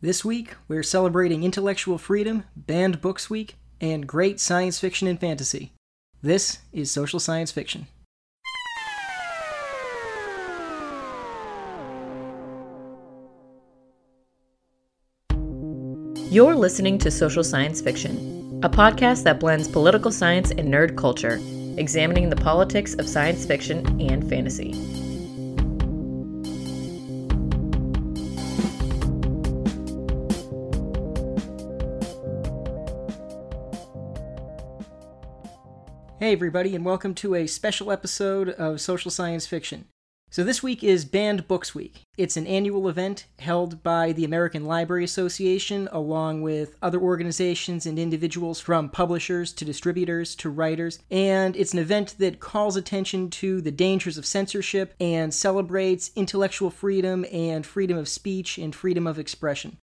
This week, we're celebrating intellectual freedom, banned books week, and great science fiction and fantasy. This is Social Science Fiction. You're listening to Social Science Fiction, a podcast that blends political science and nerd culture, examining the politics of science fiction and fantasy. Hey, everybody, and welcome to a special episode of Social Science Fiction. So, this week is Banned Books Week. It's an annual event held by the American Library Association, along with other organizations and individuals from publishers to distributors to writers. And it's an event that calls attention to the dangers of censorship and celebrates intellectual freedom and freedom of speech and freedom of expression.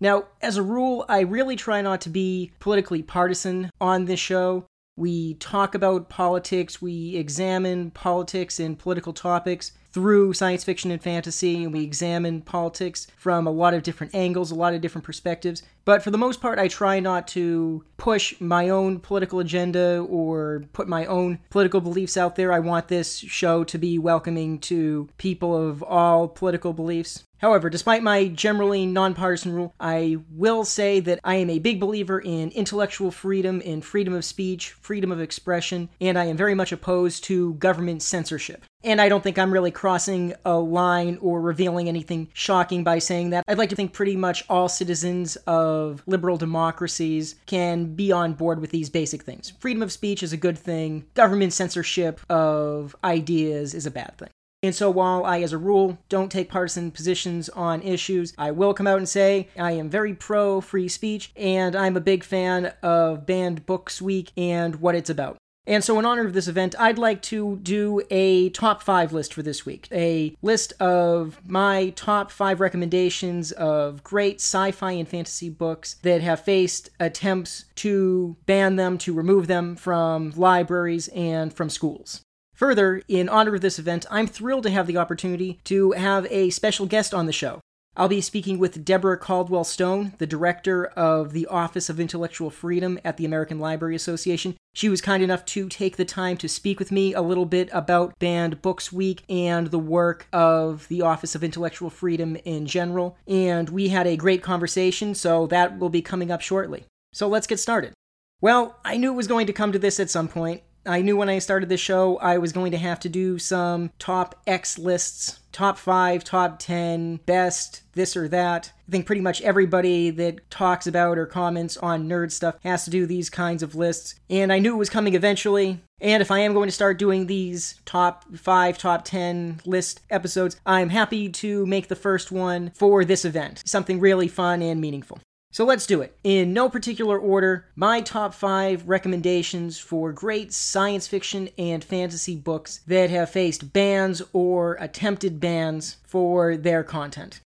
Now, as a rule, I really try not to be politically partisan on this show. We talk about politics, we examine politics and political topics through science fiction and fantasy, and we examine politics from a lot of different angles, a lot of different perspectives. But for the most part, I try not to push my own political agenda or put my own political beliefs out there. I want this show to be welcoming to people of all political beliefs. However, despite my generally nonpartisan rule, I will say that I am a big believer in intellectual freedom, in freedom of speech, freedom of expression, and I am very much opposed to government censorship. And I don't think I'm really crossing a line or revealing anything shocking by saying that. I'd like to think pretty much all citizens of liberal democracies can be on board with these basic things. Freedom of speech is a good thing, government censorship of ideas is a bad thing. And so, while I, as a rule, don't take partisan positions on issues, I will come out and say I am very pro free speech and I'm a big fan of Banned Books Week and what it's about. And so, in honor of this event, I'd like to do a top five list for this week. A list of my top five recommendations of great sci fi and fantasy books that have faced attempts to ban them, to remove them from libraries and from schools. Further, in honor of this event, I'm thrilled to have the opportunity to have a special guest on the show. I'll be speaking with Deborah Caldwell Stone, the director of the Office of Intellectual Freedom at the American Library Association. She was kind enough to take the time to speak with me a little bit about Banned Books Week and the work of the Office of Intellectual Freedom in general. And we had a great conversation, so that will be coming up shortly. So let's get started. Well, I knew it was going to come to this at some point, I knew when I started this show I was going to have to do some top X lists, top five, top 10, best, this or that. I think pretty much everybody that talks about or comments on nerd stuff has to do these kinds of lists. And I knew it was coming eventually. And if I am going to start doing these top five, top 10 list episodes, I'm happy to make the first one for this event. Something really fun and meaningful. So let's do it. In no particular order, my top five recommendations for great science fiction and fantasy books that have faced bans or attempted bans for their content.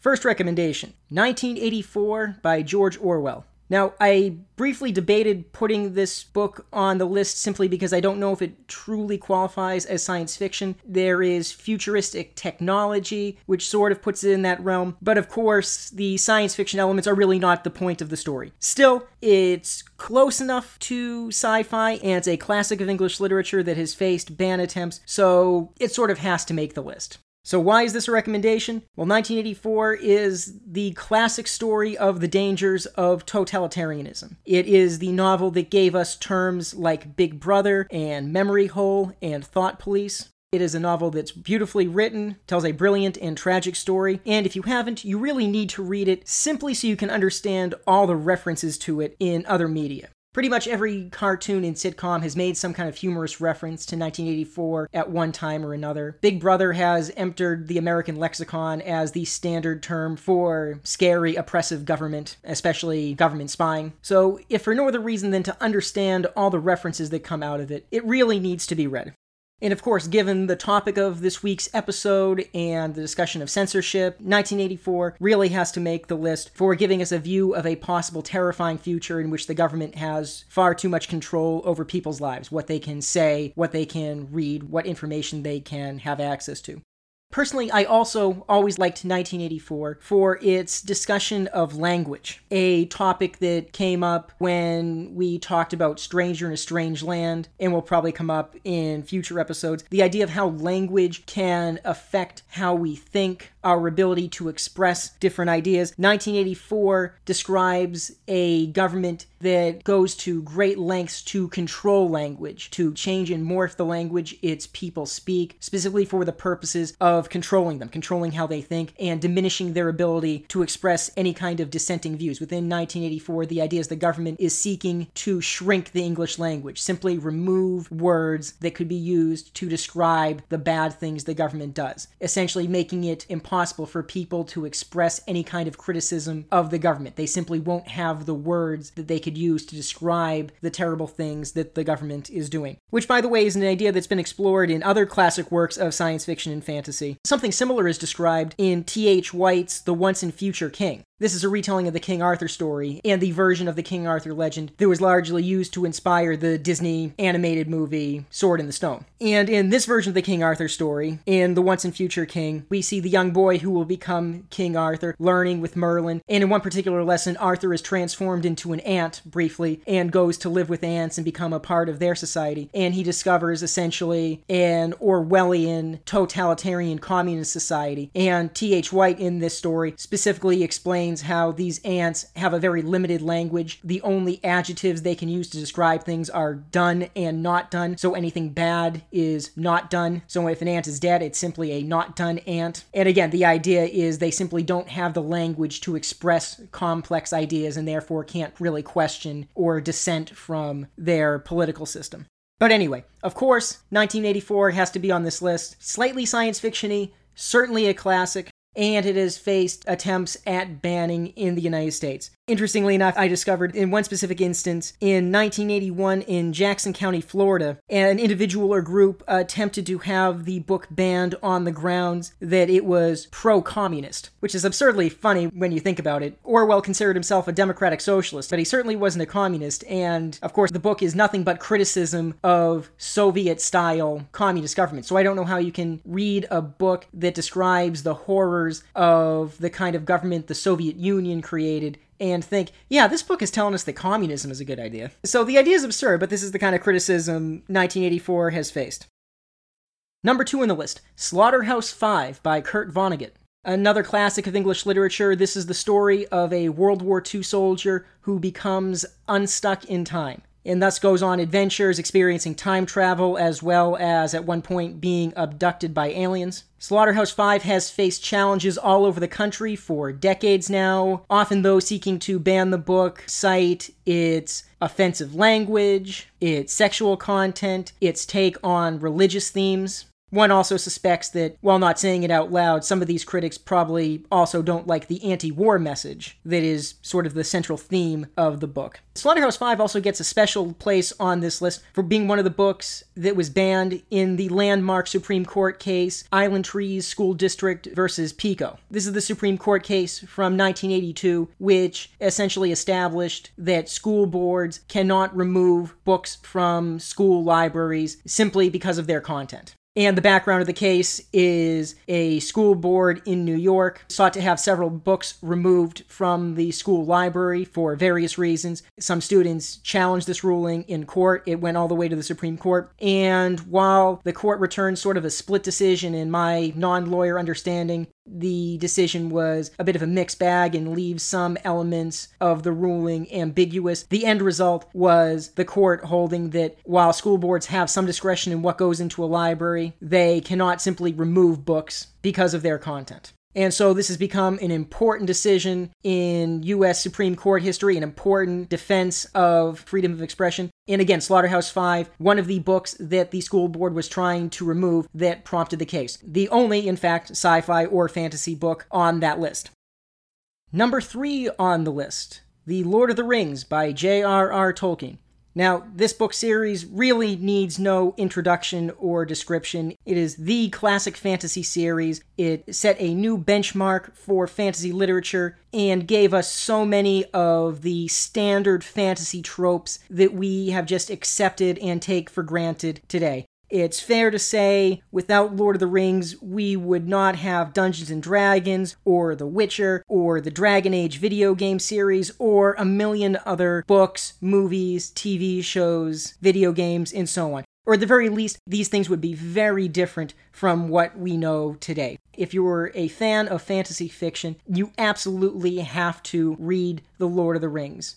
First recommendation 1984 by George Orwell. Now, I briefly debated putting this book on the list simply because I don't know if it truly qualifies as science fiction. There is futuristic technology, which sort of puts it in that realm, but of course, the science fiction elements are really not the point of the story. Still, it's close enough to sci fi, and it's a classic of English literature that has faced ban attempts, so it sort of has to make the list. So, why is this a recommendation? Well, 1984 is the classic story of the dangers of totalitarianism. It is the novel that gave us terms like Big Brother and Memory Hole and Thought Police. It is a novel that's beautifully written, tells a brilliant and tragic story, and if you haven't, you really need to read it simply so you can understand all the references to it in other media. Pretty much every cartoon and sitcom has made some kind of humorous reference to 1984 at one time or another. Big Brother has entered the American lexicon as the standard term for scary, oppressive government, especially government spying. So, if for no other reason than to understand all the references that come out of it, it really needs to be read. And of course, given the topic of this week's episode and the discussion of censorship, 1984 really has to make the list for giving us a view of a possible terrifying future in which the government has far too much control over people's lives, what they can say, what they can read, what information they can have access to. Personally, I also always liked 1984 for its discussion of language, a topic that came up when we talked about Stranger in a Strange Land and will probably come up in future episodes. The idea of how language can affect how we think, our ability to express different ideas. 1984 describes a government that goes to great lengths to control language, to change and morph the language its people speak, specifically for the purposes of controlling them, controlling how they think, and diminishing their ability to express any kind of dissenting views. Within 1984, the idea is the government is seeking to shrink the English language, simply remove words that could be used to describe the bad things the government does, essentially making it impossible for people to express any kind of criticism of the government. They simply won't have the words that they could use to describe the terrible things that the government is doing. Which, by the way, is an idea that's been explored in other classic works of science fiction and fantasy. Something similar is described in T.H. White's The Once and Future King. This is a retelling of the King Arthur story and the version of the King Arthur legend that was largely used to inspire the Disney animated movie Sword in the Stone. And in this version of the King Arthur story, in The Once and Future King, we see the young boy who will become King Arthur learning with Merlin. And in one particular lesson, Arthur is transformed into an ant briefly and goes to live with ants and become a part of their society. And he discovers essentially an Orwellian totalitarian communist society. And T.H. White in this story specifically explains explains how these ants have a very limited language. The only adjectives they can use to describe things are done and not done. So anything bad is not done. So if an ant is dead, it's simply a not done ant. And again, the idea is they simply don't have the language to express complex ideas and therefore can't really question or dissent from their political system. But anyway, of course, 1984 has to be on this list. Slightly science fictiony, certainly a classic and it has faced attempts at banning in the United States. Interestingly enough, I discovered in one specific instance in 1981 in Jackson County, Florida, an individual or group attempted to have the book banned on the grounds that it was pro communist, which is absurdly funny when you think about it. Orwell considered himself a democratic socialist, but he certainly wasn't a communist, and of course, the book is nothing but criticism of Soviet style communist government. So I don't know how you can read a book that describes the horrors of the kind of government the Soviet Union created and think, yeah, this book is telling us that communism is a good idea. So the idea is absurd, but this is the kind of criticism 1984 has faced. Number two on the list Slaughterhouse Five by Kurt Vonnegut. Another classic of English literature, this is the story of a World War II soldier who becomes unstuck in time and thus goes on adventures experiencing time travel as well as at one point being abducted by aliens. Slaughterhouse 5 has faced challenges all over the country for decades now. Often, those seeking to ban the book cite its offensive language, its sexual content, its take on religious themes. One also suspects that, while not saying it out loud, some of these critics probably also don't like the anti war message that is sort of the central theme of the book. Slaughterhouse 5 also gets a special place on this list for being one of the books that was banned in the landmark Supreme Court case Island Trees School District versus Pico. This is the Supreme Court case from 1982, which essentially established that school boards cannot remove books from school libraries simply because of their content. And the background of the case is a school board in New York sought to have several books removed from the school library for various reasons. Some students challenged this ruling in court. It went all the way to the Supreme Court. And while the court returned sort of a split decision in my non lawyer understanding, the decision was a bit of a mixed bag and leaves some elements of the ruling ambiguous. The end result was the court holding that while school boards have some discretion in what goes into a library, they cannot simply remove books because of their content. And so this has become an important decision in U.S. Supreme Court history, an important defense of freedom of expression. And again, Slaughterhouse 5, one of the books that the school board was trying to remove that prompted the case. The only, in fact, sci fi or fantasy book on that list. Number three on the list The Lord of the Rings by J.R.R. Tolkien. Now, this book series really needs no introduction or description. It is the classic fantasy series. It set a new benchmark for fantasy literature and gave us so many of the standard fantasy tropes that we have just accepted and take for granted today. It's fair to say, without Lord of the Rings, we would not have Dungeons and Dragons, or The Witcher, or the Dragon Age video game series, or a million other books, movies, TV shows, video games, and so on. Or at the very least, these things would be very different from what we know today. If you're a fan of fantasy fiction, you absolutely have to read The Lord of the Rings.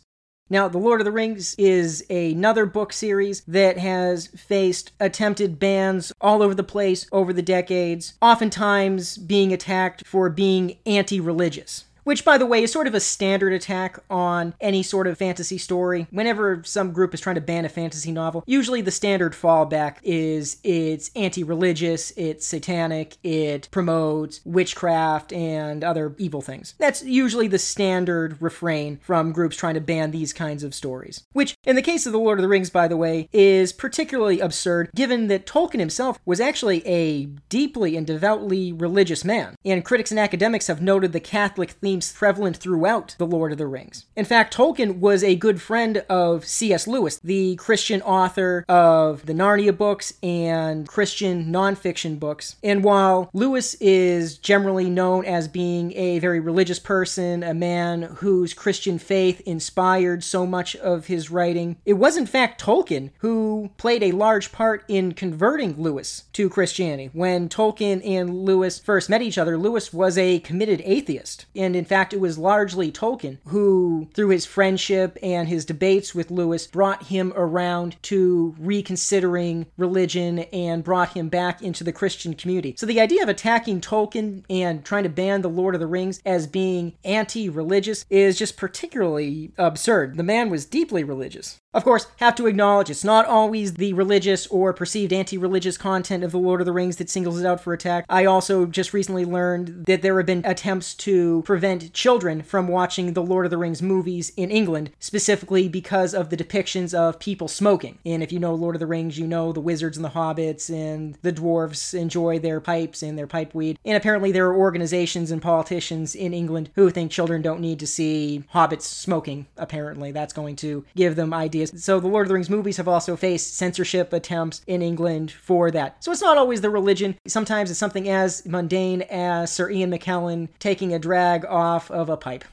Now, The Lord of the Rings is another book series that has faced attempted bans all over the place over the decades, oftentimes being attacked for being anti religious which, by the way, is sort of a standard attack on any sort of fantasy story. Whenever some group is trying to ban a fantasy novel, usually the standard fallback is it's anti religious, it's satanic, it promotes witchcraft and other evil things. That's usually the standard refrain from groups trying to ban these kinds of stories. Which, in the case of The Lord of the Rings, by the way, is particularly absurd given that Tolkien himself was actually a deeply and devoutly religious man. And critics and academics have noted the Catholic theme themes prevalent throughout The Lord of the Rings. In fact, Tolkien was a good friend of C.S. Lewis, the Christian author of the Narnia books and Christian nonfiction books. And while Lewis is generally known as being a very religious person, a man whose Christian faith inspired so much of his writing, it was in fact Tolkien who played a large part in converting Lewis to Christianity. When Tolkien and Lewis first met each other, Lewis was a committed atheist. And in fact, it was largely Tolkien who, through his friendship and his debates with Lewis, brought him around to reconsidering religion and brought him back into the Christian community. So the idea of attacking Tolkien and trying to ban The Lord of the Rings as being anti religious is just particularly absurd. The man was deeply religious. Of course, have to acknowledge it's not always the religious or perceived anti religious content of The Lord of the Rings that singles it out for attack. I also just recently learned that there have been attempts to prevent children from watching the Lord of the Rings movies in England, specifically because of the depictions of people smoking. And if you know Lord of the Rings, you know the wizards and the hobbits and the dwarves enjoy their pipes and their pipe weed. And apparently, there are organizations and politicians in England who think children don't need to see hobbits smoking, apparently. That's going to give them ideas ideas. So the Lord of the Rings movies have also faced censorship attempts in England for that. So it's not always the religion. Sometimes it's something as mundane as Sir Ian McKellen taking a drag off of a pipe.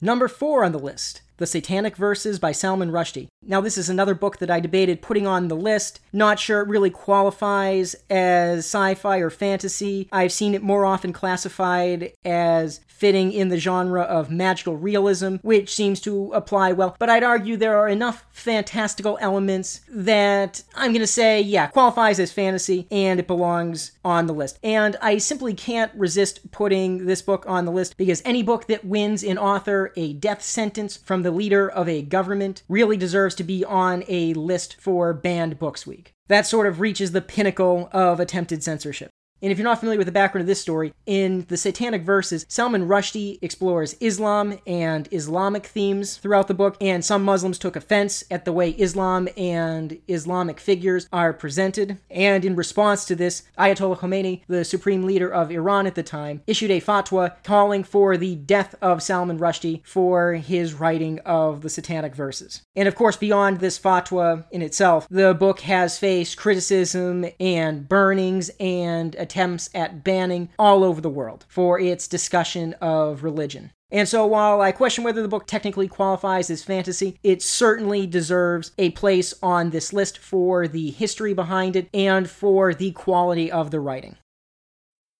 Number four on the list the Satanic Verses by Salman Rushdie. Now, this is another book that I debated putting on the list. Not sure it really qualifies as sci fi or fantasy. I've seen it more often classified as fitting in the genre of magical realism, which seems to apply well. But I'd argue there are enough fantastical elements that I'm going to say, yeah, qualifies as fantasy and it belongs on the list. And I simply can't resist putting this book on the list because any book that wins an author a death sentence from the leader of a government really deserves to be on a list for Banned Books Week. That sort of reaches the pinnacle of attempted censorship. And if you're not familiar with the background of this story, in the Satanic Verses, Salman Rushdie explores Islam and Islamic themes throughout the book, and some Muslims took offense at the way Islam and Islamic figures are presented. And in response to this, Ayatollah Khomeini, the supreme leader of Iran at the time, issued a fatwa calling for the death of Salman Rushdie for his writing of the Satanic Verses. And of course, beyond this fatwa in itself, the book has faced criticism and burnings and attacks attempts at banning all over the world for its discussion of religion. And so, while I question whether the book technically qualifies as fantasy, it certainly deserves a place on this list for the history behind it and for the quality of the writing.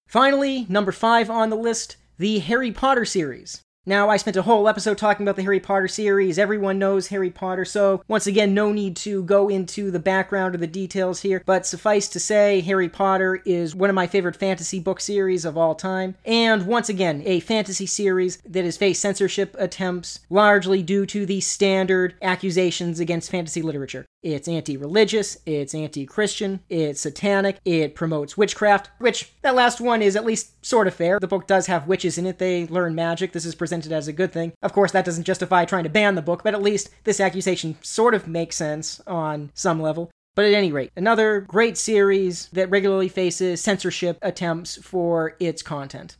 Finally, number five on the list the Harry Potter series. Now, I spent a whole episode talking about the Harry Potter series. Everyone knows Harry Potter, so once again, no need to go into the background or the details here. But suffice to say, Harry Potter is one of my favorite fantasy book series of all time. And once again, a fantasy series that has faced censorship attempts largely due to the standard accusations against fantasy literature. It's anti religious, it's anti Christian, it's satanic, it promotes witchcraft, which that last one is at least sort of fair. The book does have witches in it, they learn magic. This is presented as a good thing. Of course, that doesn't justify trying to ban the book, but at least this accusation sort of makes sense on some level. But at any rate, another great series that regularly faces censorship attempts for its content.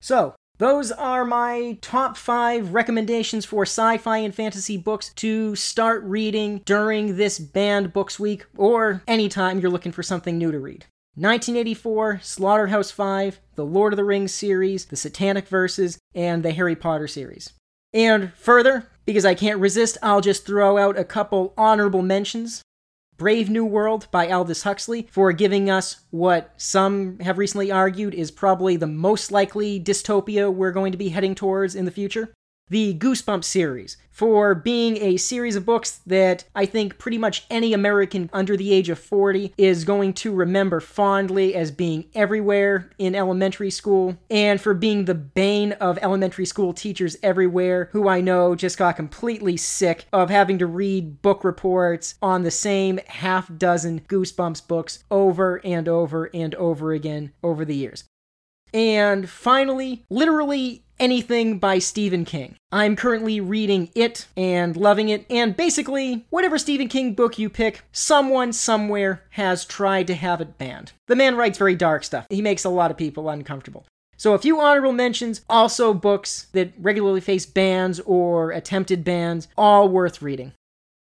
So, Those are my top five recommendations for sci fi and fantasy books to start reading during this banned books week or anytime you're looking for something new to read. 1984, Slaughterhouse 5, the Lord of the Rings series, the Satanic Verses, and the Harry Potter series. And further, because I can't resist, I'll just throw out a couple honorable mentions. Brave New World by Aldous Huxley for giving us what some have recently argued is probably the most likely dystopia we're going to be heading towards in the future the Goosebumps series for being a series of books that I think pretty much any American under the age of 40 is going to remember fondly as being everywhere in elementary school, and for being the bane of elementary school teachers everywhere who I know just got completely sick of having to read book reports on the same half dozen Goosebumps books over and over and over again over the years. And finally, literally anything by Stephen King. I'm currently reading it and loving it, and basically, whatever Stephen King book you pick, someone somewhere has tried to have it banned. The man writes very dark stuff, he makes a lot of people uncomfortable. So, a few honorable mentions, also books that regularly face bans or attempted bans, all worth reading.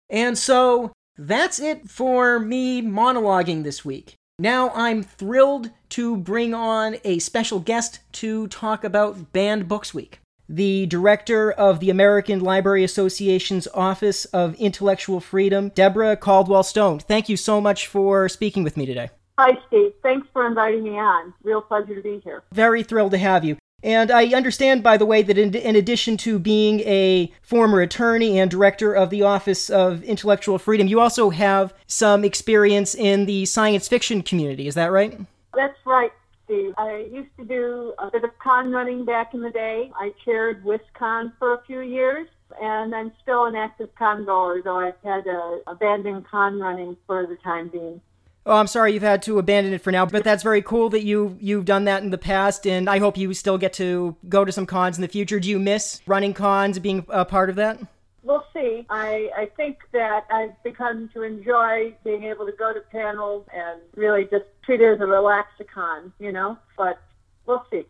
And so, that's it for me monologuing this week. Now I'm thrilled to bring on a special guest to talk about Banned Books Week. The director of the American Library Association's Office of Intellectual Freedom, Deborah Caldwell Stone. Thank you so much for speaking with me today. Hi, Steve. Thanks for inviting me on. Real pleasure to be here. Very thrilled to have you. And I understand, by the way, that in, in, addition to being a former attorney and director of the Office of Intellectual Freedom, you also have some experience in the science fiction community. Is that right? That's right, Steve. I used to do a bit of con running back in the day. I chaired WisCon for a few years, and I'm still an active con goer, though I've had to abandon con running for the time being. Oh, I'm sorry you've had to abandon it for now, but that's very cool that you you've done that in the past, and I hope you still get to go to some cons in the future. Do you miss running cons, being a part of that? We'll see. I, I think that I've begun to enjoy being able to go to panels and really just treat it as a relaxicon, you know. But we'll see.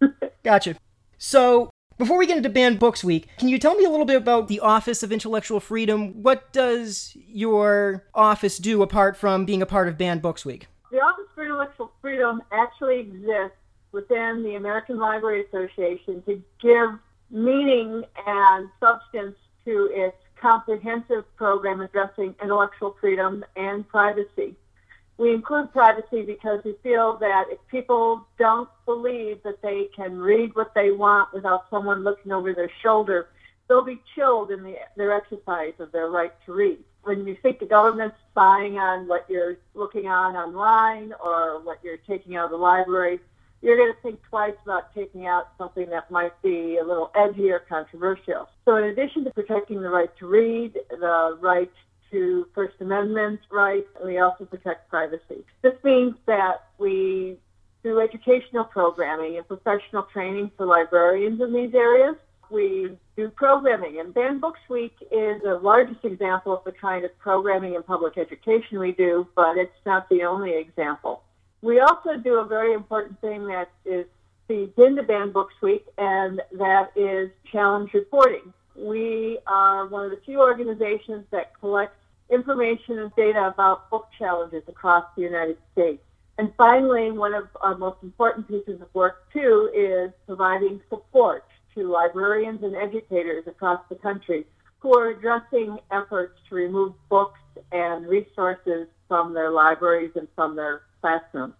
gotcha. So before we get into Banned Books Week, can you tell me a little bit about the Office of Intellectual Freedom? What does your office do apart from being a part of Banned Books Week? The Office for Intellectual Freedom actually exists within the American Library Association to give meaning and substance to its comprehensive program addressing intellectual freedom and privacy we include privacy because we feel that if people don't believe that they can read what they want without someone looking over their shoulder, they'll be chilled in the, their exercise of their right to read. When you think the government's spying on what you're looking on online or what you're taking out of the library, you're going to think twice about taking out something that might be a little edgy or controversial. So in addition to protecting the right to read, the right to First Amendment rights, and we also protect privacy. This means that we do educational programming and professional training for librarians in these areas. We do programming, and Banned Books Week is the largest example of the kind of programming in public education we do, but it's not the only example. We also do a very important thing that is feeds into Banned Books Week, and that is challenge reporting. We are one of the few organizations that collects information and data about book challenges across the United States. And finally, one of our most important pieces of work, too, is providing support to librarians and educators across the country who are addressing efforts to remove books and resources from their libraries and from their classrooms.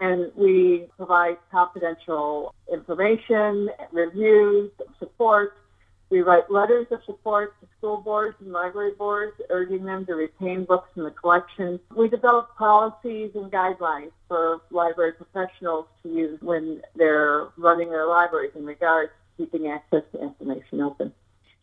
And we provide confidential information, reviews, support, we write letters of support to school boards and library boards, urging them to retain books in the collection. We develop policies and guidelines for library professionals to use when they're running their libraries in regards to keeping access to information open.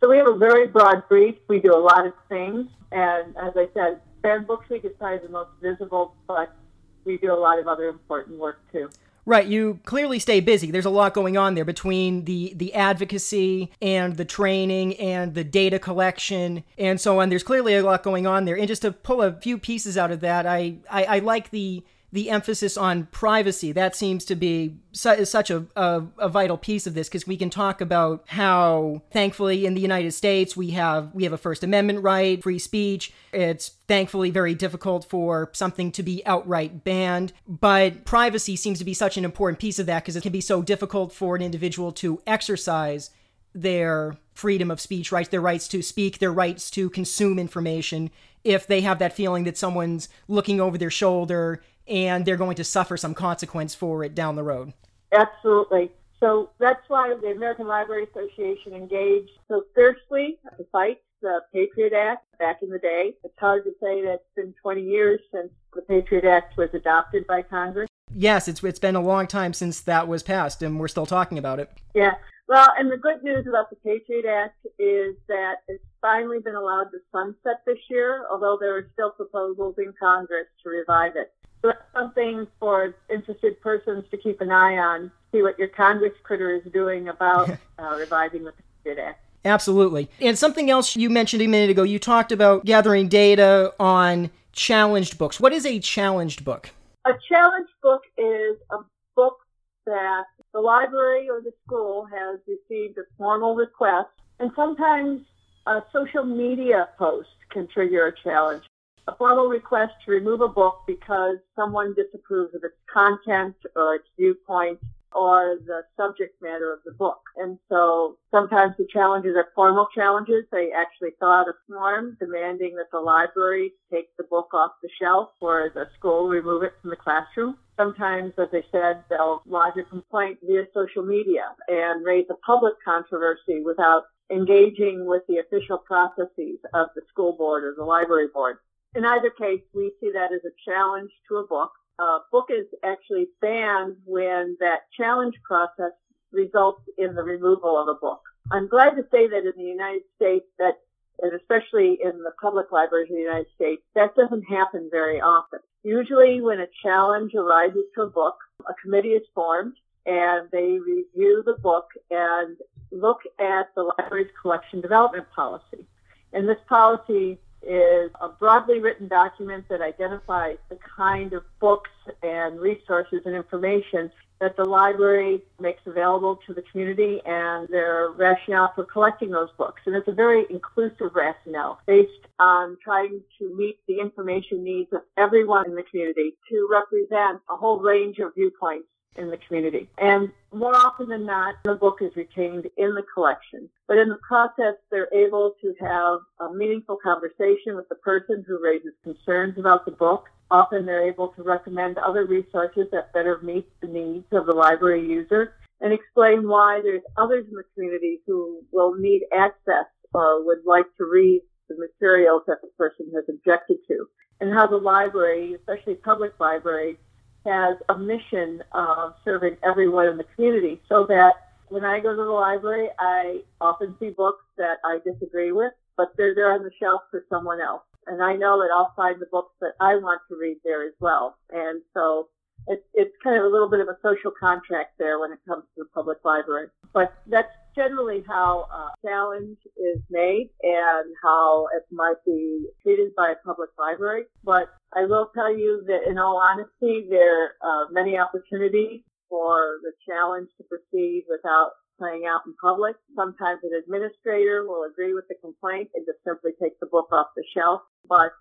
So we have a very broad brief. We do a lot of things. And as I said, Banned Books Week is probably the most visible, but we do a lot of other important work too. Right, you clearly stay busy. There's a lot going on there between the the advocacy and the training and the data collection and so on. There's clearly a lot going on there. And just to pull a few pieces out of that, I I, I like the the emphasis on privacy. That seems to be su- such a, a, a vital piece of this because we can talk about how, thankfully, in the United States, we have we have a First Amendment right, free speech. It's thankfully very difficult for something to be outright banned, but privacy seems to be such an important piece of that because it can be so difficult for an individual to exercise their freedom of speech rights, their rights to speak, their rights to consume information, if they have that feeling that someone's looking over their shoulder and they're going to suffer some consequence for it down the road. Absolutely. So that's why the American Library Association engaged so fiercely to fight the Patriot Act back in the day. It's hard to say that it's been 20 years since the Patriot Act was adopted by Congress. Yes, it's it's been a long time since that was passed, and we're still talking about it. Yeah. Well, and the good news about the Patriot Act is that it's finally been allowed to sunset this year, although there are still proposals in Congress to revive it. So that's something for interested persons to keep an eye on, see what your Congress critter is doing about uh, reviving the Patriot Act. Absolutely. And something else you mentioned a minute ago, you talked about gathering data on challenged books. What is a challenged book? A challenged book is a book that the library or the school has received a formal request, and sometimes a social media post can trigger a challenge. A formal request to remove a book because someone disapproves of its content or its viewpoint or the subject matter of the book. And so sometimes the challenges are formal challenges. They actually fill out a form demanding that the library take the book off the shelf or the school remove it from the classroom. Sometimes, as I said, they'll lodge a complaint via social media and raise a public controversy without engaging with the official processes of the school board or the library board. In either case, we see that as a challenge to a book A book is actually banned when that challenge process results in the removal of a book. I'm glad to say that in the United States that and especially in the public libraries in the United States, that doesn't happen very often. Usually when a challenge arises to a book, a committee is formed and they review the book and look at the library's collection development policy. And this policy is a broadly written document that identifies the kind of books and resources and information that the library makes available to the community and their rationale for collecting those books. And it's a very inclusive rationale based on trying to meet the information needs of everyone in the community to represent a whole range of viewpoints in the community. And more often than not, the book is retained in the collection. But in the process, they're able to have a meaningful conversation with the person who raises concerns about the book. Often they're able to recommend other resources that better meet the needs of the library user and explain why there's others in the community who will need access or would like to read the materials that the person has objected to and how the library, especially public libraries, has a mission of serving everyone in the community so that when I go to the library, I often see books that I disagree with, but they're there on the shelf for someone else. And I know that I'll find the books that I want to read there as well. And so it's, it's kind of a little bit of a social contract there when it comes to the public library. But that's generally how a challenge is made and how it might be treated by a public library. But I will tell you that in all honesty, there are many opportunities for the challenge to proceed without playing out in public. Sometimes an administrator will agree with the complaint and just simply take the book off the shelf. But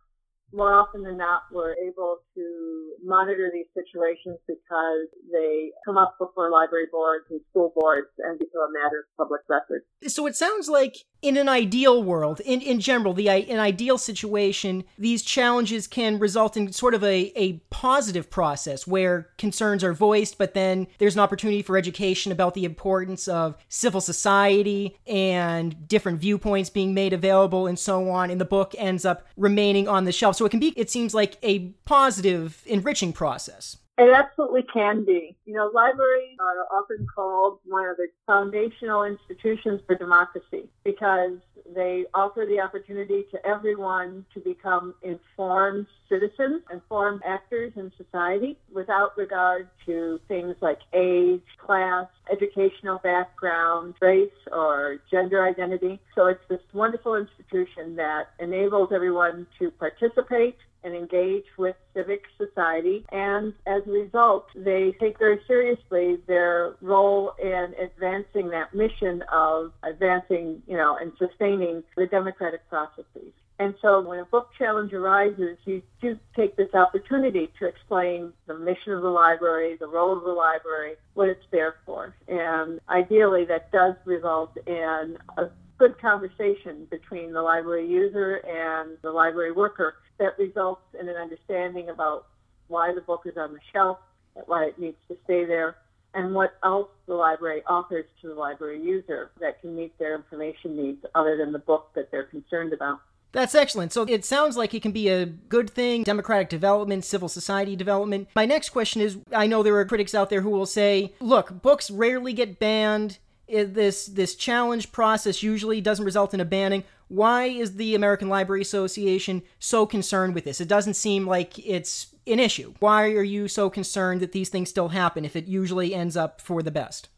more often than not, we're able to monitor these situations because they come up before library boards and school boards and become a matter of public record. So it sounds like in an ideal world, in, in general, the an ideal situation, these challenges can result in sort of a, a positive process where concerns are voiced, but then there's an opportunity for education about the importance of civil society and different viewpoints being made available and so on, and the book ends up remaining on the shelf. So it can be, it seems like, a positive, enriching process. It absolutely can be. You know, libraries are often called one of the foundational institutions for democracy because they offer the opportunity to everyone to become informed citizens, informed actors in society without regard to things like age, class, educational background, race, or gender identity. So it's this wonderful institution that enables everyone to participate and engage with civic society. And as a result, they take very seriously their role in advancing that mission of advancing, you know, and sustaining the democratic processes. And so when a book challenge arises, you do take this opportunity to explain the mission of the library, the role of the library, what it's there for. And ideally, that does result in a good conversation between the library user and the library worker that results in an understanding about why the book is on the shelf, why it needs to stay there, and what else the library offers to the library user that can meet their information needs other than the book that they're concerned about. That's excellent. So it sounds like it can be a good thing, democratic development, civil society development. My next question is I know there are critics out there who will say, look, books rarely get banned. This this challenge process usually doesn't result in a banning. Why is the American Library Association so concerned with this? It doesn't seem like it's an issue. Why are you so concerned that these things still happen if it usually ends up for the best?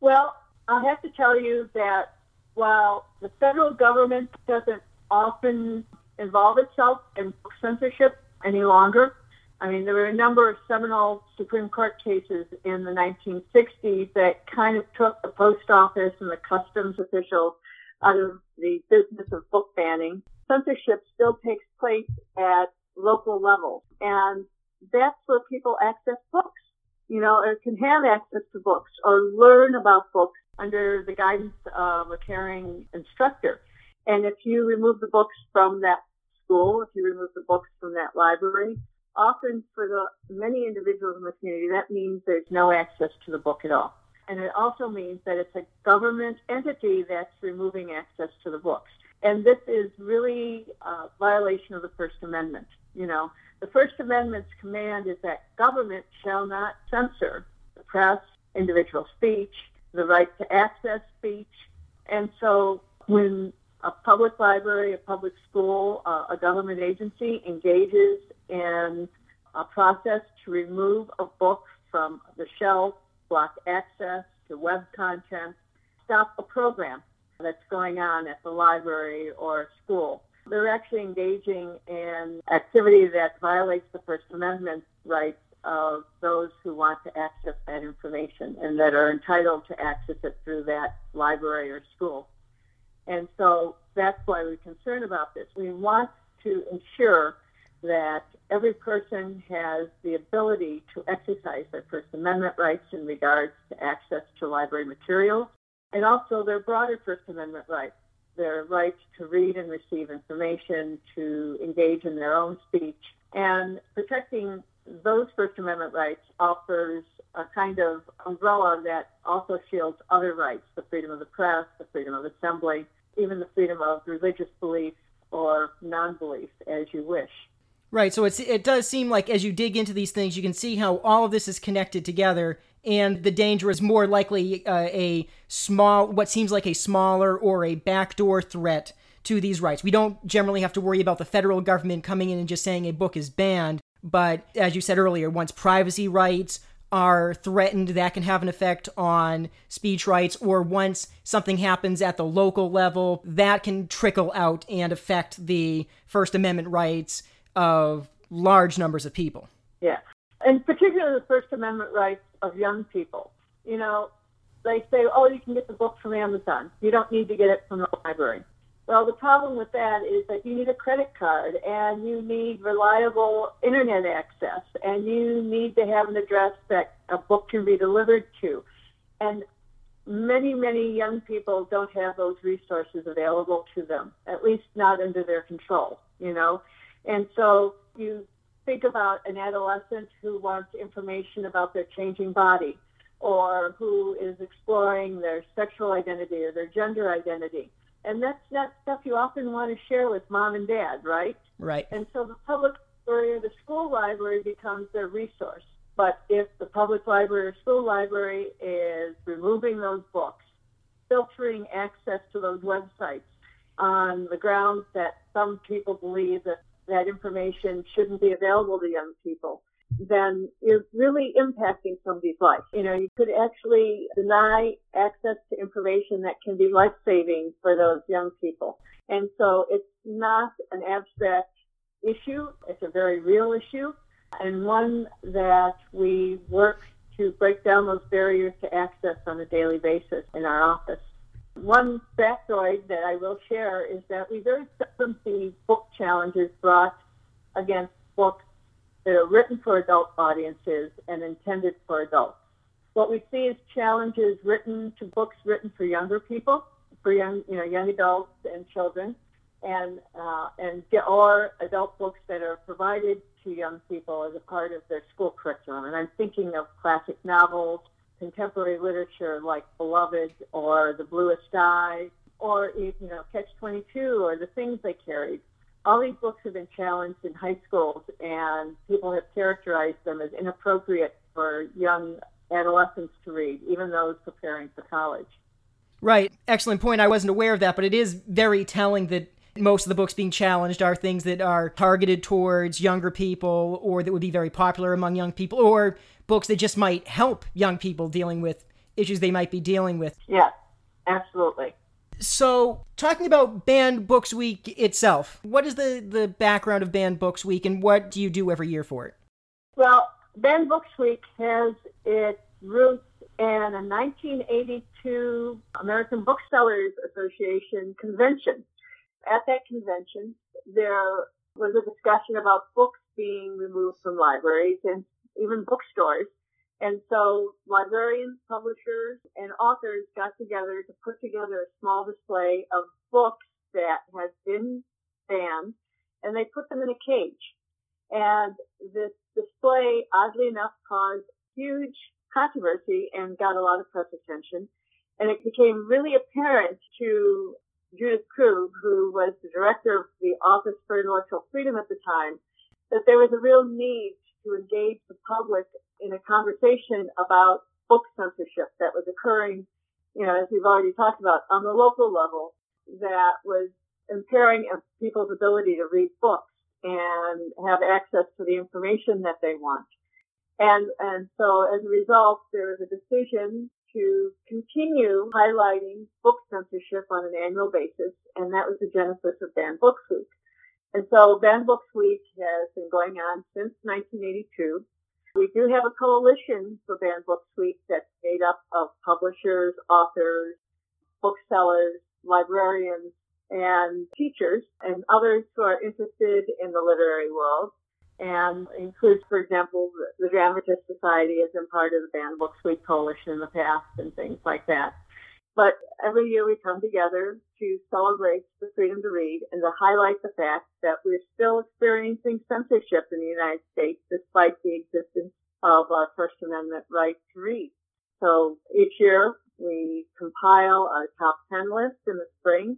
Well, I have to tell you that while the federal government doesn't often involve itself in censorship any longer. I mean, there were a number of seminal Supreme Court cases in the 1960s that kind of took the post office and the customs officials out of the business of book banning. Censorship still takes place at local levels, and that's where people access books, you know, or can have access to books or learn about books under the guidance of a caring instructor. And if you remove the books from that school, if you remove the books from that library, often for the many individuals in the community, that means there's no access to the book at all. And it also means that it's a government entity that's removing access to the books. And this is really a violation of the First Amendment. You know, the First Amendment's command is that government shall not censor the press, individual speech, the right to access speech. And so when a public library, a public school, uh, a government agency engages in a process to remove a book from the shelf, block access to web content, stop a program that's going on at the library or school. They're actually engaging in activity that violates the First Amendment rights of those who want to access that information and that are entitled to access it through that library or school. And so that's why we're concerned about this. We want to ensure that every person has the ability to exercise their First Amendment rights in regards to access to library materials and also their broader First Amendment rights, their right to read and receive information, to engage in their own speech. And protecting those First Amendment rights offers a kind of umbrella that also shields other rights, the freedom of the press, the freedom of assembly, even the freedom of religious belief or non-belief as you wish. Right. So it's it does seem like as you dig into these things, you can see how all of this is connected together, and the danger is more likely uh, a small, what seems like a smaller or a backdoor threat to these rights. We don't generally have to worry about the federal government coming in and just saying a book is banned. But as you said earlier, once privacy rights are threatened, that can have an effect on speech rights, or once something happens at the local level, that can trickle out and affect the First Amendment rights of large numbers of people. Yeah, and particularly the First Amendment rights of young people. You know, they say, oh, you can get the book from Amazon. You don't need to get it from the library. Well, the problem with that is that you need a credit card and you need reliable internet access and you need to have an address that a book can be delivered to. And many, many young people don't have those resources available to them, at least not under their control, you know. And so you think about an adolescent who wants information about their changing body or who is exploring their sexual identity or their gender identity and that's not stuff you often want to share with mom and dad, right? Right. And so the public library or the school library becomes their resource. But if the public library or school library is removing those books, filtering access to those websites on the grounds that some people believe that that information shouldn't be available to young people, then is really impacting somebody's life. You know, you could actually deny access to information that can be life saving for those young people. And so it's not an abstract issue. It's a very real issue and one that we work to break down those barriers to access on a daily basis in our office. One factoid that I will share is that we very seldom see book challenges brought against books that are written for adult audiences and intended for adults. What we see is challenges written to books written for younger people, for young, you know, young adults and children, and uh, and or adult books that are provided to young people as a part of their school curriculum. And I'm thinking of classic novels, contemporary literature like Beloved or The Bluest Eye, or you know Catch 22 or the things they carried. All these books have been challenged in high schools, and people have characterized them as inappropriate for young adolescents to read, even those preparing for college. Right. Excellent point. I wasn't aware of that, but it is very telling that most of the books being challenged are things that are targeted towards younger people or that would be very popular among young people or books that just might help young people dealing with issues they might be dealing with. Yeah, absolutely. So, talking about Banned Books Week itself, what is the, the background of Banned Books Week and what do you do every year for it? Well, Banned Books Week has its roots in a 1982 American Booksellers Association convention at that convention, there was a discussion about books being removed from libraries and even bookstores. And so librarians, publishers, and authors got together to put together a small display of books that had been banned, and they put them in a cage. And this display, oddly enough, caused huge controversy and got a lot of press attention. And it became really apparent to Judith Krug, who was the director of the Office for Intellectual Freedom at the time, that there was a real need to engage the public in a conversation about book censorship that was occurring, you know, as we've already talked about, on the local level that was impairing people's ability to read books and have access to the information that they want. And, and so as a result, there was a decision to continue highlighting book censorship on an annual basis, and that was the genesis of Banned Books Week. And so Banned Books Week has been going on since 1982. We do have a coalition for Banned Books Week that's made up of publishers, authors, booksellers, librarians, and teachers, and others who are interested in the literary world and includes, for example, the Dramatist Society has been part of the Banned Books Week Coalition in the past and things like that. But every year we come together to celebrate the freedom to read and to highlight the fact that we're still experiencing censorship in the United States despite the existence of our First Amendment right to read. So each year we compile our top 10 list in the spring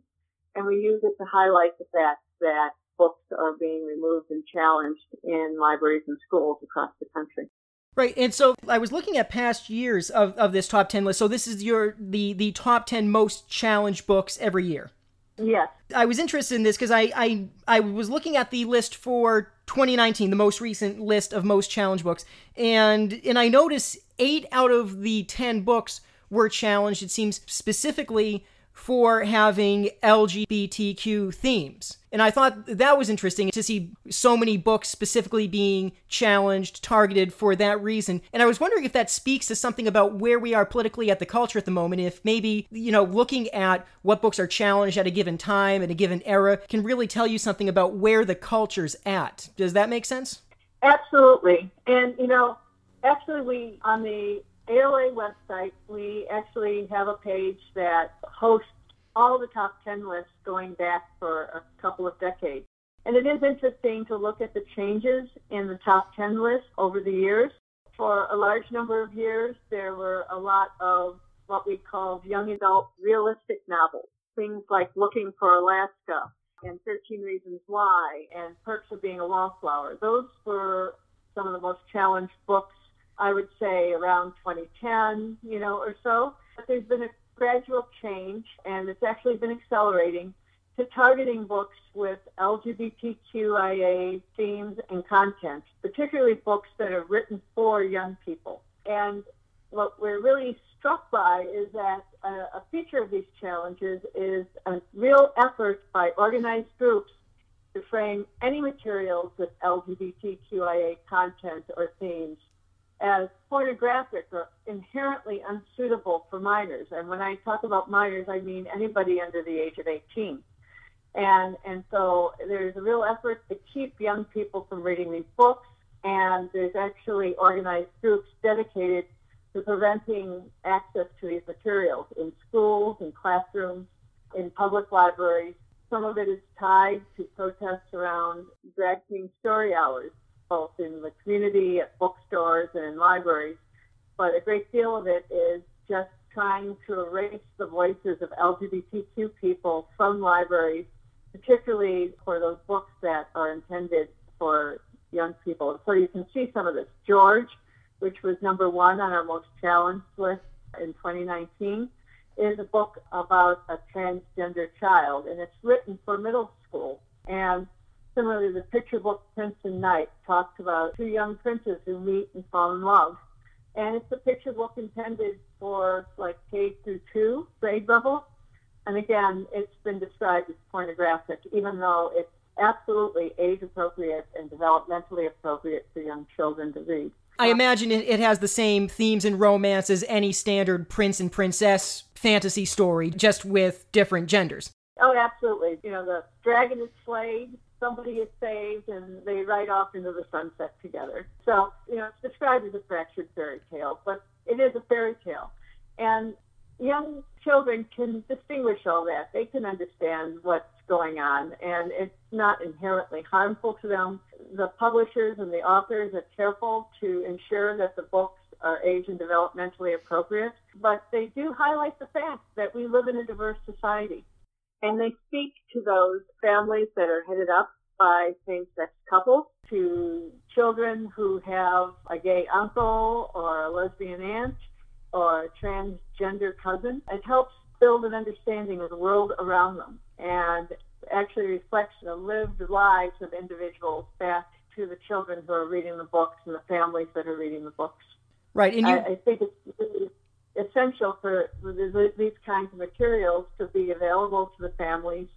and we use it to highlight the fact that books are being removed and challenged in libraries and schools across the country. Right, and so I was looking at past years of, of this top ten list. So this is your the the top ten most challenged books every year. Yes. I was interested in this because I, I I was looking at the list for 2019, the most recent list of most challenged books, and and I noticed eight out of the ten books were challenged. It seems specifically for having LGBTQ themes. And I thought that was interesting to see so many books specifically being challenged, targeted for that reason. And I was wondering if that speaks to something about where we are politically at the culture at the moment. If maybe, you know, looking at what books are challenged at a given time, at a given era, can really tell you something about where the culture's at. Does that make sense? Absolutely. And, you know, actually, we, on the ALA website, we actually have a page that hosts all the top 10 lists going back for a couple of decades. And it is interesting to look at the changes in the top 10 list over the years. For a large number of years, there were a lot of what we call young adult realistic novels, things like Looking for Alaska and 13 Reasons Why and Perks of Being a Wallflower. Those were some of the most challenged books I would say around 2010, you know, or so. But there's been a gradual change, and it's actually been accelerating to targeting books with LGBTQIA themes and content, particularly books that are written for young people. And what we're really struck by is that a, a feature of these challenges is a real effort by organized groups to frame any materials with LGBTQIA content or themes as pornographic or inherently unsuitable for minors. And when I talk about minors, I mean anybody under the age of 18. And, and so there's a real effort to keep young people from reading these books. And there's actually organized groups dedicated to preventing access to these materials in schools, in classrooms, in public libraries. Some of it is tied to protests around drag queen story hours, both in the community, at bookstores, and in libraries. But a great deal of it is just trying to erase the voices of LGBTQ people from libraries, particularly for those books that are intended for young people. So you can see some of this. George, which was number one on our most challenged list in 2019, is a book about a transgender child, and it's written for middle school. And similarly, the picture book Prince and Knight talks about two young princes who meet and fall in love. And it's a picture book intended for like K through two grade level. And again, it's been described as pornographic, even though it's absolutely age appropriate and developmentally appropriate for young children to read. I imagine it, it has the same themes and romance as any standard prince and princess fantasy story, just with different genders. Oh, absolutely. You know, the dragon is slayed, somebody is saved, and they ride off into the sunset together. So, you know, it's described as a fractured fairy tale, but it is a fairy tale. And young children can distinguish all that. They can understand what's going on, and it's not inherently harmful to them. The publishers and the authors are careful to ensure that the books are age and developmentally appropriate, but they do highlight the fact that we live in a diverse society. And they speak to those families that are headed up by same-sex couples, to children who have a gay uncle or a lesbian aunt or a transgender cousin. It helps build an understanding of the world around them and actually reflects the lived lives of individuals back to the children who are reading the books and the families that are reading the books. Right, and you... I, I think it's really essential for these kinds of materials to be available to the families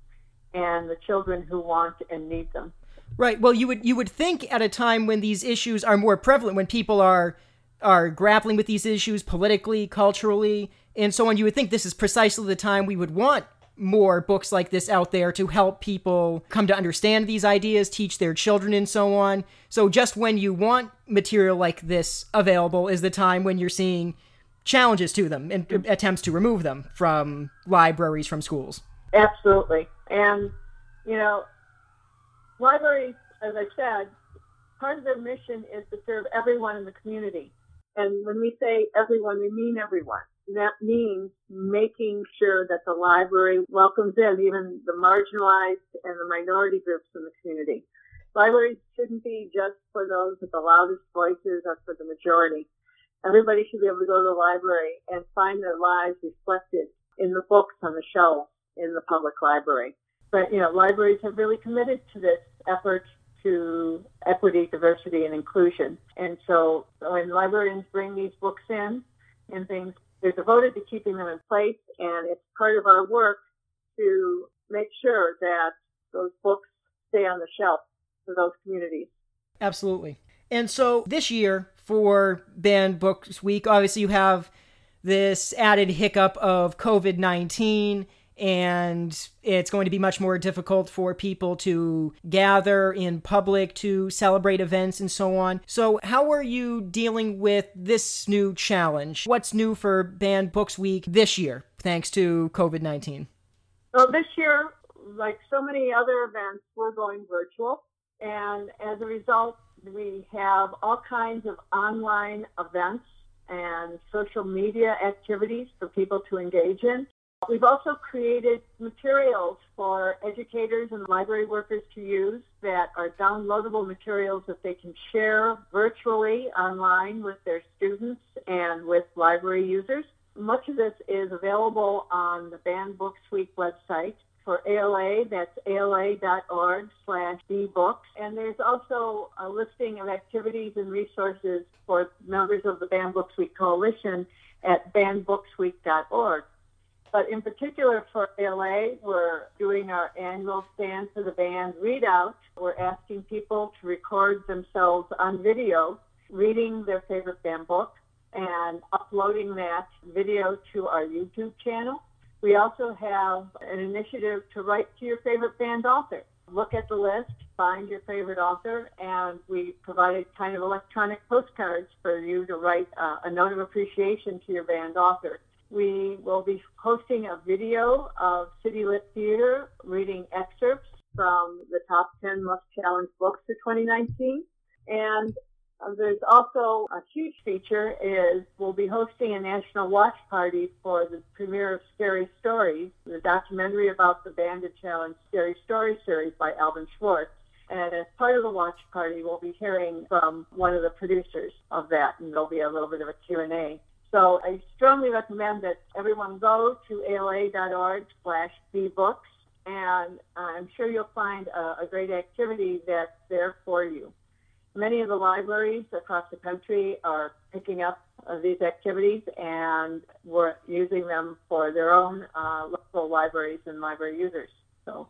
and the children who want and need them. Right. Well, you would you would think at a time when these issues are more prevalent, when people are are grappling with these issues politically, culturally, and so on, you would think this is precisely the time we would want more books like this out there to help people come to understand these ideas, teach their children, and so on. So, just when you want material like this available is the time when you're seeing challenges to them and mm. attempts to remove them from libraries, from schools. Absolutely. And, you know, libraries, as I said, part of their mission is to serve everyone in the community. And when we say everyone, we mean everyone. That means making sure that the library welcomes in even the marginalized and the minority groups in the community. Libraries shouldn't be just for those with the loudest voices or for the majority. Everybody should be able to go to the library and find their lives reflected in the books on the shelves in the public library. But, you know, libraries have really committed to this effort to equity, diversity, and inclusion. And so when librarians bring these books in and things, they're devoted to keeping them in place, and it's part of our work to make sure that those books stay on the shelf for those communities. Absolutely. And so this year for Banned Books Week, obviously you have this added hiccup of COVID 19 and it's going to be much more difficult for people to gather in public to celebrate events and so on. So, how are you dealing with this new challenge? What's new for Banned Books Week this year, thanks to COVID 19? Well, this year, like so many other events, we're going virtual. And as a result, we have all kinds of online events and social media activities for people to engage in. We've also created materials for educators and library workers to use that are downloadable materials that they can share virtually online with their students and with library users. Much of this is available on the Banned Books Week website. For ALA, that's ala.org slash bbooks. And there's also a listing of activities and resources for members of the Banned Books Week Coalition at bannedbooksweek.org. But in particular for ALA, we're doing our annual Stand for the Banned readout. We're asking people to record themselves on video reading their favorite banned book and uploading that video to our YouTube channel. We also have an initiative to write to your favorite banned author. Look at the list, find your favorite author, and we provided kind of electronic postcards for you to write uh, a note of appreciation to your banned author. We will be hosting a video of City Lit Theater reading excerpts from the top 10 most challenged books for 2019. And Um, there's also a huge feature is we'll be hosting a national watch party for the premiere of Scary Stories, the documentary about the Bandit Challenge Scary Story series by Alvin Schwartz. And as part of the watch party, we'll be hearing from one of the producers of that, and there'll be a little bit of a Q&A. So I strongly recommend that everyone go to ala.org slash bbooks, and I'm sure you'll find a, a great activity that's there for you. Many of the libraries across the country are picking up uh, these activities and we're using them for their own uh, local libraries and library users. So,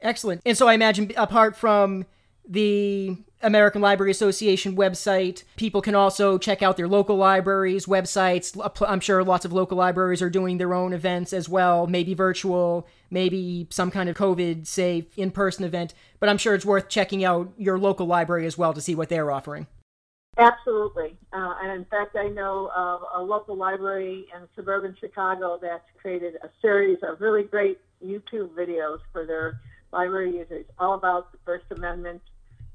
excellent. And so I imagine, apart from the American Library Association website. People can also check out their local libraries' websites. I'm sure lots of local libraries are doing their own events as well, maybe virtual, maybe some kind of COVID safe in person event. But I'm sure it's worth checking out your local library as well to see what they're offering. Absolutely. Uh, and in fact, I know of a local library in suburban Chicago that's created a series of really great YouTube videos for their library users all about the First Amendment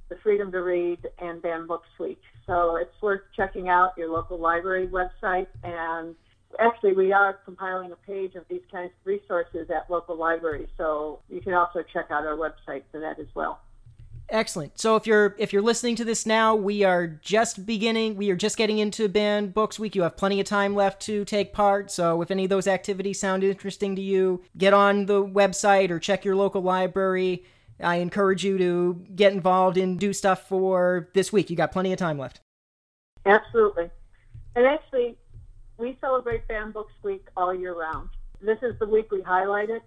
the Freedom to Read and Banned Books Week. So it's worth checking out your local library website. And actually, we are compiling a page of these kinds of resources at local libraries. So you can also check out our website for that as well. Excellent. So if you're if you're listening to this now, we are just beginning. We are just getting into Banned Books Week. You have plenty of time left to take part. So if any of those activities sound interesting to you, get on the website or check your local library I encourage you to get involved and do stuff for this week. You got plenty of time left. Absolutely. And actually, we celebrate Banned Books Week all year round. This is the week we highlight it,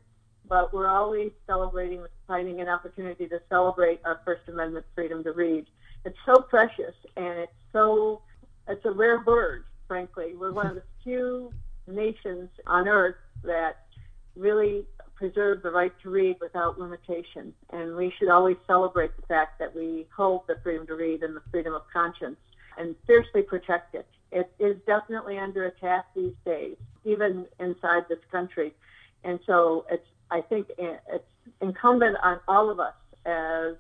but we're always celebrating, with finding an opportunity to celebrate our First Amendment freedom to read. It's so precious and it's so, it's a rare bird, frankly. We're one of the few nations on earth that really preserve the right to read without limitation. And we should always celebrate the fact that we hold the freedom to read and the freedom of conscience and fiercely protect it. It is definitely under attack these days, even inside this country. And so it's, I think it's incumbent on all of us as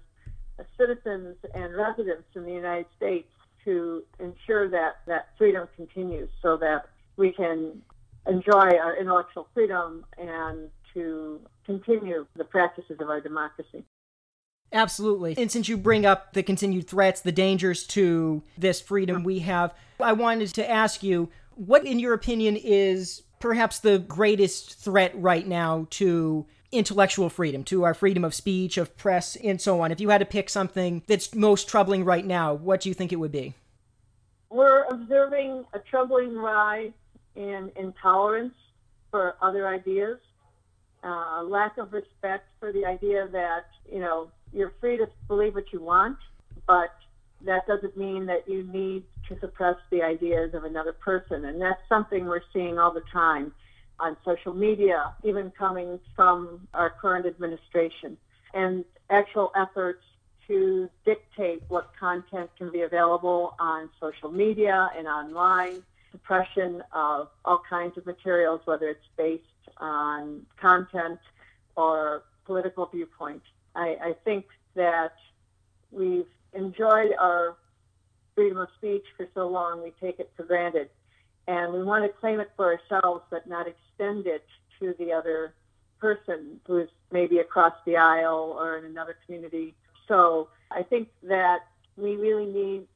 citizens and residents in the United States to ensure that that freedom continues so that we can enjoy our intellectual freedom and to continue the practices of our democracy. Absolutely. And since you bring up the continued threats, the dangers to this freedom we have, I wanted to ask you what, in your opinion, is perhaps the greatest threat right now to intellectual freedom, to our freedom of speech, of press, and so on? If you had to pick something that's most troubling right now, what do you think it would be? We're observing a troubling rise in intolerance for other ideas uh, lack of respect for the idea that you know you're free to believe what you want, but that doesn't mean that you need to suppress the ideas of another person, and that's something we're seeing all the time on social media, even coming from our current administration, and actual efforts to dictate what content can be available on social media and online, suppression of all kinds of materials, whether it's based on content or political viewpoint. I, I think that we've enjoyed our freedom of speech for so long, we take it for granted. And we want to claim it for ourselves, but not extend it to the other person who's maybe across the aisle or in another community. So I think that we really need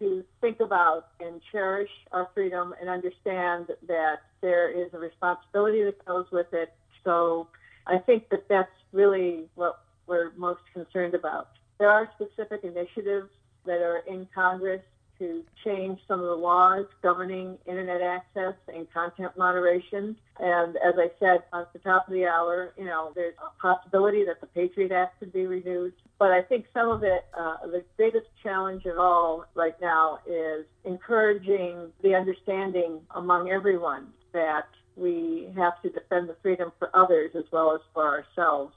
to think about and cherish our freedom and understand that there is a responsibility that goes with it. So I think that that's really what we're most concerned about. There are specific initiatives that are in Congress to change some of the laws governing internet access and content moderation. And as I said at the top of the hour, you know, there's a possibility that the Patriot Act could be renewed. But I think some of it, uh, the greatest challenge of all right now is encouraging the understanding among everyone that we have to defend the freedom for others as well as for ourselves,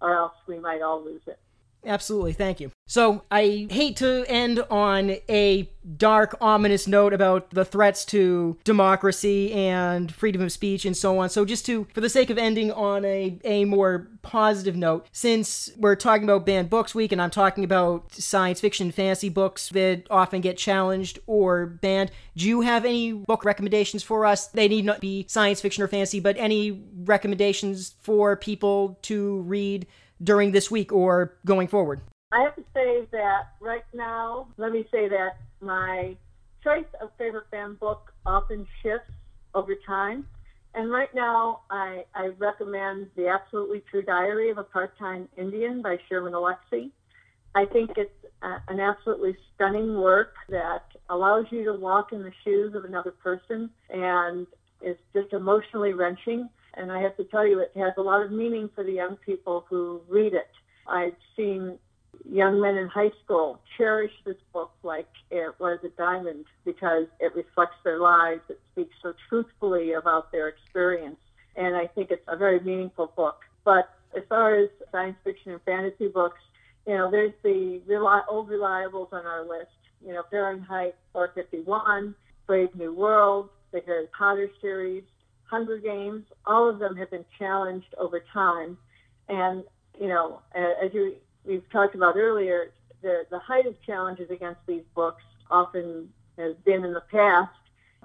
or else we might all lose it. Absolutely, thank you. So, I hate to end on a dark, ominous note about the threats to democracy and freedom of speech and so on. So, just to, for the sake of ending on a, a more positive note, since we're talking about banned books week and I'm talking about science fiction fantasy books that often get challenged or banned, do you have any book recommendations for us? They need not be science fiction or fantasy, but any recommendations for people to read during this week or going forward? I have to say that right now, let me say that my choice of favorite banned book often shifts over time. And right now, I, I recommend The Absolutely True Diary of a Part-Time Indian by Sherman Alexie. I think it's a, an absolutely stunning work that allows you to walk in the shoes of another person and is just emotionally wrenching. And I have to tell you, it has a lot of meaning for the young people who read it. I've seen young men in high school cherish this book like it was a diamond because it reflects their lives. It speaks so truthfully about their experience. And I think it's a very meaningful book. But as far as science fiction and fantasy books, you know, there's the old reliables on our list. You know, Fahrenheit 451, Brave New World, the Harry Potter series, Hunger Games, all of them have been challenged over time. And, you know, as you, we've talked about earlier, the, the height of challenges against these books often has been in the past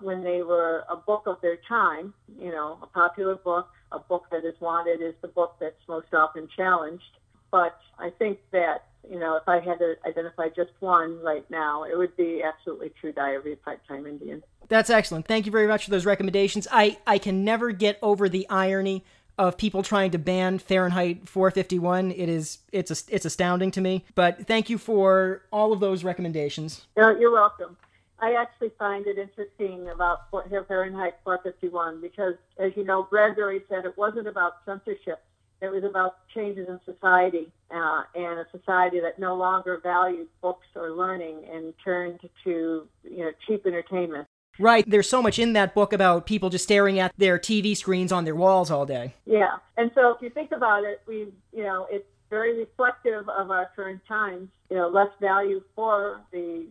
when they were a book of their time, you know, a popular book, a book that is wanted is the book that's most often challenged. But I think that, you know, if I had to identify just one right now, it would be absolutely True Diary of Part-Time Indian. That's excellent. Thank you very much for those recommendations. I, I can never get over the irony of people trying to ban Fahrenheit 451. It is it's a, it's astounding to me. But thank you for all of those recommendations. you're welcome. I actually find it interesting about Fahrenheit 451 because, as you know, Bradbury said it wasn't about censorship. It was about changes in society uh, and a society that no longer valued books or learning and turned to you know cheap entertainment. Right. There's so much in that book about people just staring at their TV screens on their walls all day. Yeah. And so if you think about it, we, you know, it's very reflective of our current times, you know, less value for the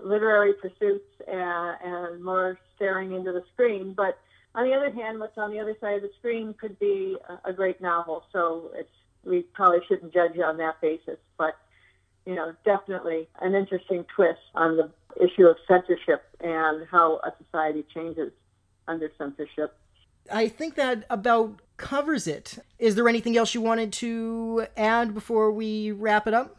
literary pursuits and, and more staring into the screen. But on the other hand, what's on the other side of the screen could be a, a great novel. So it's, we probably shouldn't judge on that basis. But, you know, definitely an interesting twist on the issue of censorship and how a society changes under censorship. I think that about covers it. Is there anything else you wanted to add before we wrap it up?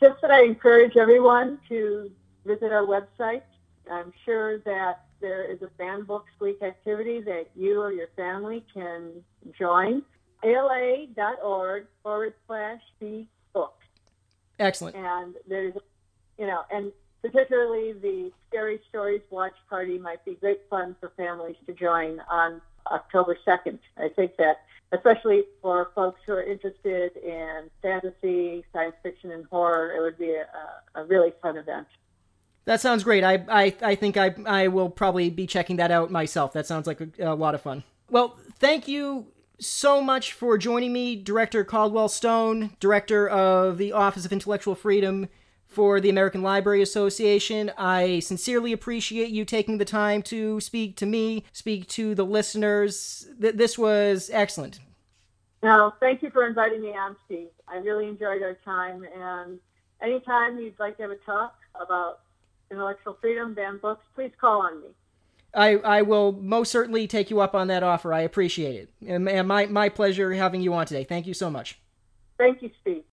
Just that I encourage everyone to visit our website. I'm sure that there is a Banned Books Week activity that you or your family can join. ALA.org forward slash B book. Excellent. And there's, you know, and particularly the Scary Stories Watch Party might be great fun for families to join on October 2nd. I think that, especially for folks who are interested in fantasy, science fiction, and horror, it would be a, a really fun event. That sounds great. I, I, I think I, I will probably be checking that out myself. That sounds like a, a lot of fun. Well, thank you so much for joining me, Director Caldwell Stone, Director of the Office of Intellectual Freedom for the American Library Association. I sincerely appreciate you taking the time to speak to me, speak to the listeners. Th- this was excellent. No, thank you for inviting me on, Steve. I really enjoyed our time. And anytime you'd like to have a talk about intellectual freedom, banned books, please call on me. I, I will most certainly take you up on that offer. I appreciate it. And, and my, my pleasure having you on today. Thank you so much. Thank you, Steve.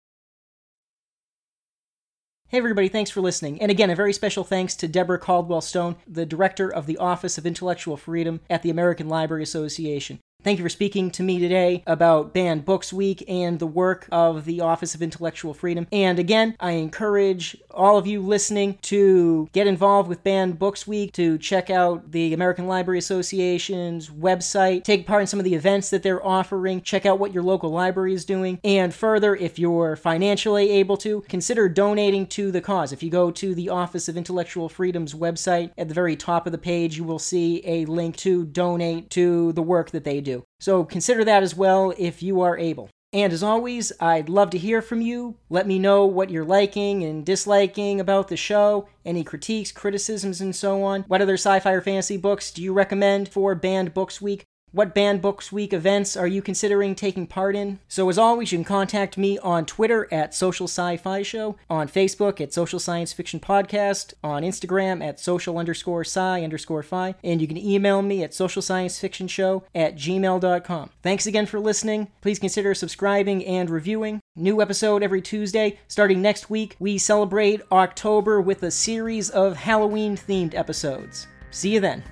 Hey, everybody, thanks for listening. And again, a very special thanks to Deborah Caldwell Stone, the director of the Office of Intellectual Freedom at the American Library Association. Thank you for speaking to me today about Banned Books Week and the work of the Office of Intellectual Freedom. And again, I encourage all of you listening to get involved with Banned Books Week, to check out the American Library Association's website, take part in some of the events that they're offering, check out what your local library is doing, and further, if you're financially able to, consider donating to the cause. If you go to the Office of Intellectual Freedom's website, at the very top of the page, you will see a link to donate to the work that they do. So consider that as well if you are able. And as always, I'd love to hear from you. Let me know what you're liking and disliking about the show, any critiques, criticisms, and so on. What other sci fi or fantasy books do you recommend for Banned Books Week? What Banned Books Week events are you considering taking part in? So, as always, you can contact me on Twitter at Social Sci Fi Show, on Facebook at Social Science Fiction Podcast, on Instagram at social underscore sci underscore fi, and you can email me at social science fiction show at gmail.com. Thanks again for listening. Please consider subscribing and reviewing. New episode every Tuesday. Starting next week, we celebrate October with a series of Halloween themed episodes. See you then.